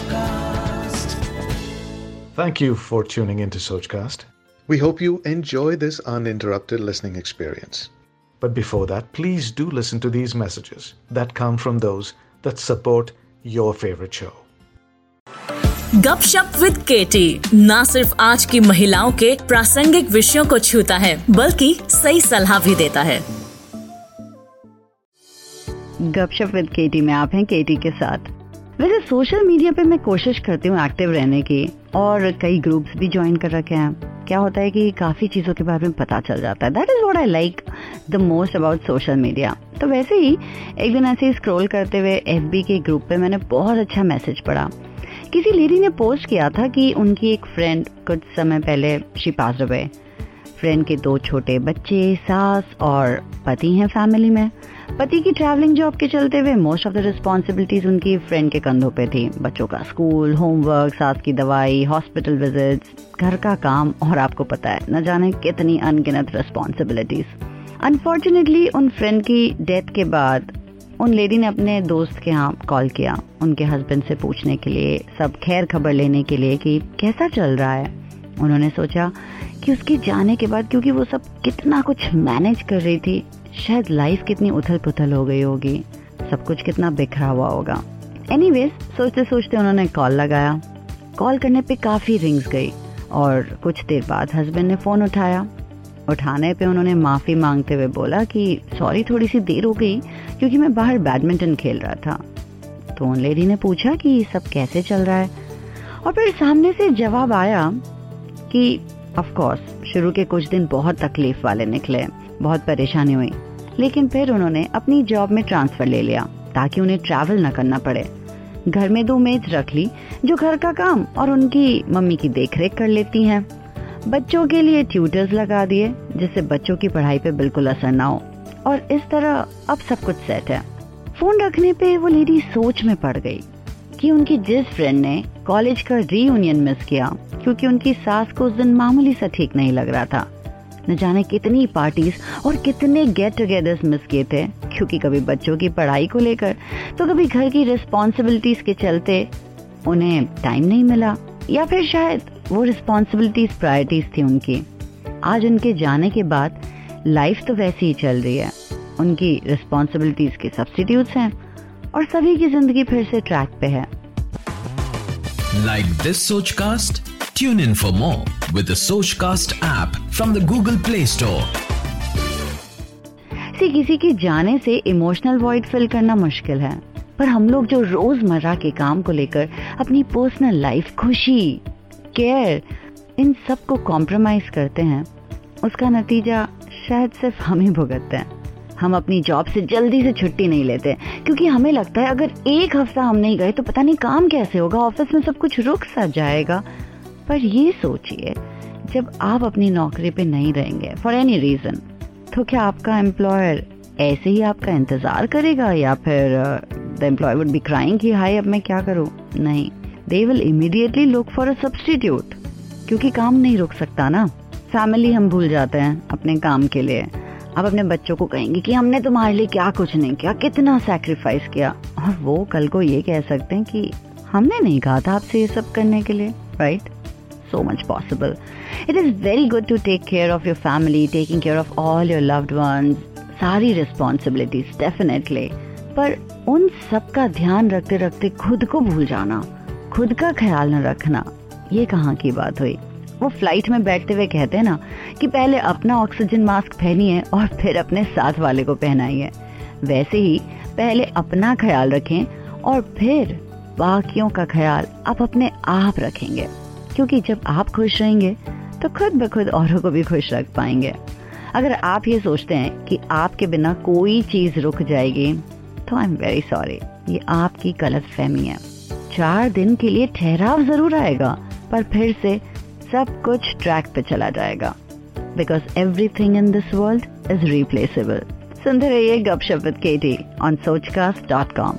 Sochcast. Thank you for tuning into Sochcast. We hope you enjoy this uninterrupted listening experience. But before that, please do listen to these messages that come from those that support your favorite show. Gupshup with KT न सिर्फ़ आज की महिलाओं के प्रासंगिक विषयों को छूता है बल्कि सही सलाह भी देता है गपशप विद केटी में आप हैं केटी के साथ वैसे सोशल मीडिया पे मैं कोशिश करती हूँ एक्टिव रहने की और कई ग्रुप्स भी ज्वाइन कर रखे हैं। क्या होता है कि काफ़ी चीज़ों के बारे में पता चल जाता है। That is what I like the most about social media तो वैसे ही एक दिन ऐसे ही स्क्रॉल करते हुए एफबी के ग्रुप पे मैंने बहुत अच्छा मैसेज पढ़ा। किसी लेडी ने पोस्ट किया था कि उनकी एक फ्रेंड कुछ समय पहले शी पास अवे फ्रेंड के दो छोटे बच्चे, सास और पति हैं फैमिली में। पति की ट्रैवलिंग जॉब के चलते हुए मोस्ट ऑफ़ द रिस्पॉन्सिबिलिटीज उनकी फ्रेंड के कंधों पे थी। बच्चों का स्कूल होमवर्क सास की दवाई हॉस्पिटल विजिट्स घर का काम और आपको पता है, न जाने कितनी अनगिनत रिस्पॉन्सिबिलिटीज अनफॉर्चुनेटली उन फ्रेंड की डेथ के बाद उन लेडी ने अपने दोस्त के यहाँ कॉल किया। उनके हस्बैंड से पूछने के लिए, सब खैर खबर लेने के लिए कि कैसा चल रहा है? उन्होंने सोचा कि उसके जाने के बाद, क्योंकि वो सब कितना कुछ मैनेज कर रही थी, शायद लाइफ कितनी उथल पुथल हो गई होगी। सब कुछ कितना बिखरा हुआ होगा। एनीवेज सोचते सोचते उन्होंने कॉल लगाया। कॉल करने पे काफ़ी रिंग्स गई और कुछ देर बाद हस्बैंड ने फ़ोन उठाया। उठाने पे उन्होंने माफ़ी मांगते हुए बोला कि सॉरी थोड़ी सी देर हो गई, क्योंकि मैं बाहर बैडमिंटन खेल रहा था। तो उन लेडी ने पूछा कि, सब कैसे चल रहा है? और फिर सामने से जवाब आया कि ऑफ़ कोर्स शुरू के कुछ दिन बहुत तकलीफ़ वाले निकले, बहुत परेशानी हुई। लेकिन फिर उन्होंने अपनी जॉब में ट्रांसफ़र ले लिया, ताकि उन्हें ट्रैवल न करना पड़े। घर में दो मेज रख ली, जो घर का काम और उनकी मम्मी की देखरेख कर लेती हैं। बच्चों के लिए ट्यूटर्स लगा दिए, जिससे बच्चों की पढ़ाई पे बिल्कुल असर ना हो। और इस तरह अब सब कुछ सेट है। फ़ोन रखने पे वो लेडी सोच में पड़ गई कि उनकी जिस फ्रेंड ने कॉलेज का रीयूनियन मिस किया क्योंकि उनकी सास को उस दिन मामूली सा ठीक नहीं लग रहा था। न जाने कितनी पार्टीज़ और कितने गेट टुगेदर्स मिस किए थे, क्योंकि कभी बच्चों की पढ़ाई को लेकर तो कभी घर की रिस्पॉन्सिबिलिटीज के चलते उन्हें टाइम नहीं मिला, या फिर शायद वो रिस्पॉन्सिबिलिटीज प्रायोरिटीज थी उनकी। आज उनके जाने के बाद लाइफ तो वैसी ही चल रही है। उनकी रिस्पॉन्सिबिलिटीज के सब्सिट्यूट्स हैं और सभी की ज़िंदगी फिर से ट्रैक पे है। Like this Sochcast? Tune in for more with the Sochcast app from the Google Play Store. सी किसी के जाने से इमोशनल वॉइड फिल करना मुश्किल है, पर हम लोग जो रोज़मर्रा के काम को लेकर अपनी पर्सनल लाइफ खुशी केयर इन सबको कॉम्प्रोमाइज करते हैं, उसका नतीजा शायद सिर्फ़ हम ही भुगतते हैं हम अपनी जॉब से जल्दी से छुट्टी नहीं लेते, क्योंकि हमें लगता है अगर एक हफ़्ता हम नहीं गए तो पता नहीं काम कैसे होगा ऑफ़िस में सब कुछ रुक सा जाएगा पर ये सोचिए, जब आप अपनी नौकरी पे नहीं रहेंगे फॉर एनी रीजन तो क्या आपका एम्प्लॉयर ऐसे ही आपका इंतज़ार करेगा? या फिर the employ would be crying कि, हाय, अब मैं क्या करूँ? नहीं. They will immediately look for a substitute क्योंकि काम नहीं रुक सकता ना. फैमिली हम भूल जाते हैं अपने काम के लिए. आप अपने बच्चों को कहेंगे कि, हमने तुम्हारे लिए क्या कुछ नहीं किया, कितना सैक्रिफाइस किया? और वो कल को ये कह सकते हैं कि, हमने नहीं कहा था आपसे ये सब करने के लिए right so much possible. It is very good to take care of your family, taking care of all your loved ones, सारी रिस्पॉन्सिबिलिटीज डेफिनेटली पर उन सब का ध्यान रखते रखते खुद को भूल जाना खुद का ख्याल न रखना ये कहाँ की बात हुई वो फ़्लाइट में बैठते हुए कहते हैं ना कि पहले अपना ऑक्सीजन मास्क पहनिए और फिर अपने साथ वाले को पहनाइए। वैसे ही पहले अपना ख्याल रखें और फिर बाकियों का ख्याल आप अपने आप रखेंगे। क्योंकि जब आप खुश रहेंगे तो खुद ब खुद औरों को भी खुश रख पाएँगे। अगर आप ये सोचते हैं कि आपके बिना कोई चीज़ रुक जाएगी तो आई एम वेरी सॉरी ये आपकी गलत फहमी है। चार दिन के लिए ठहराव ज़रूर आएगा, पर फिर से सब कुछ ट्रैक पे चला जाएगा। Because everything in this world is replaceable सुनते रहिए Gupshup with KT on Sochcast dot com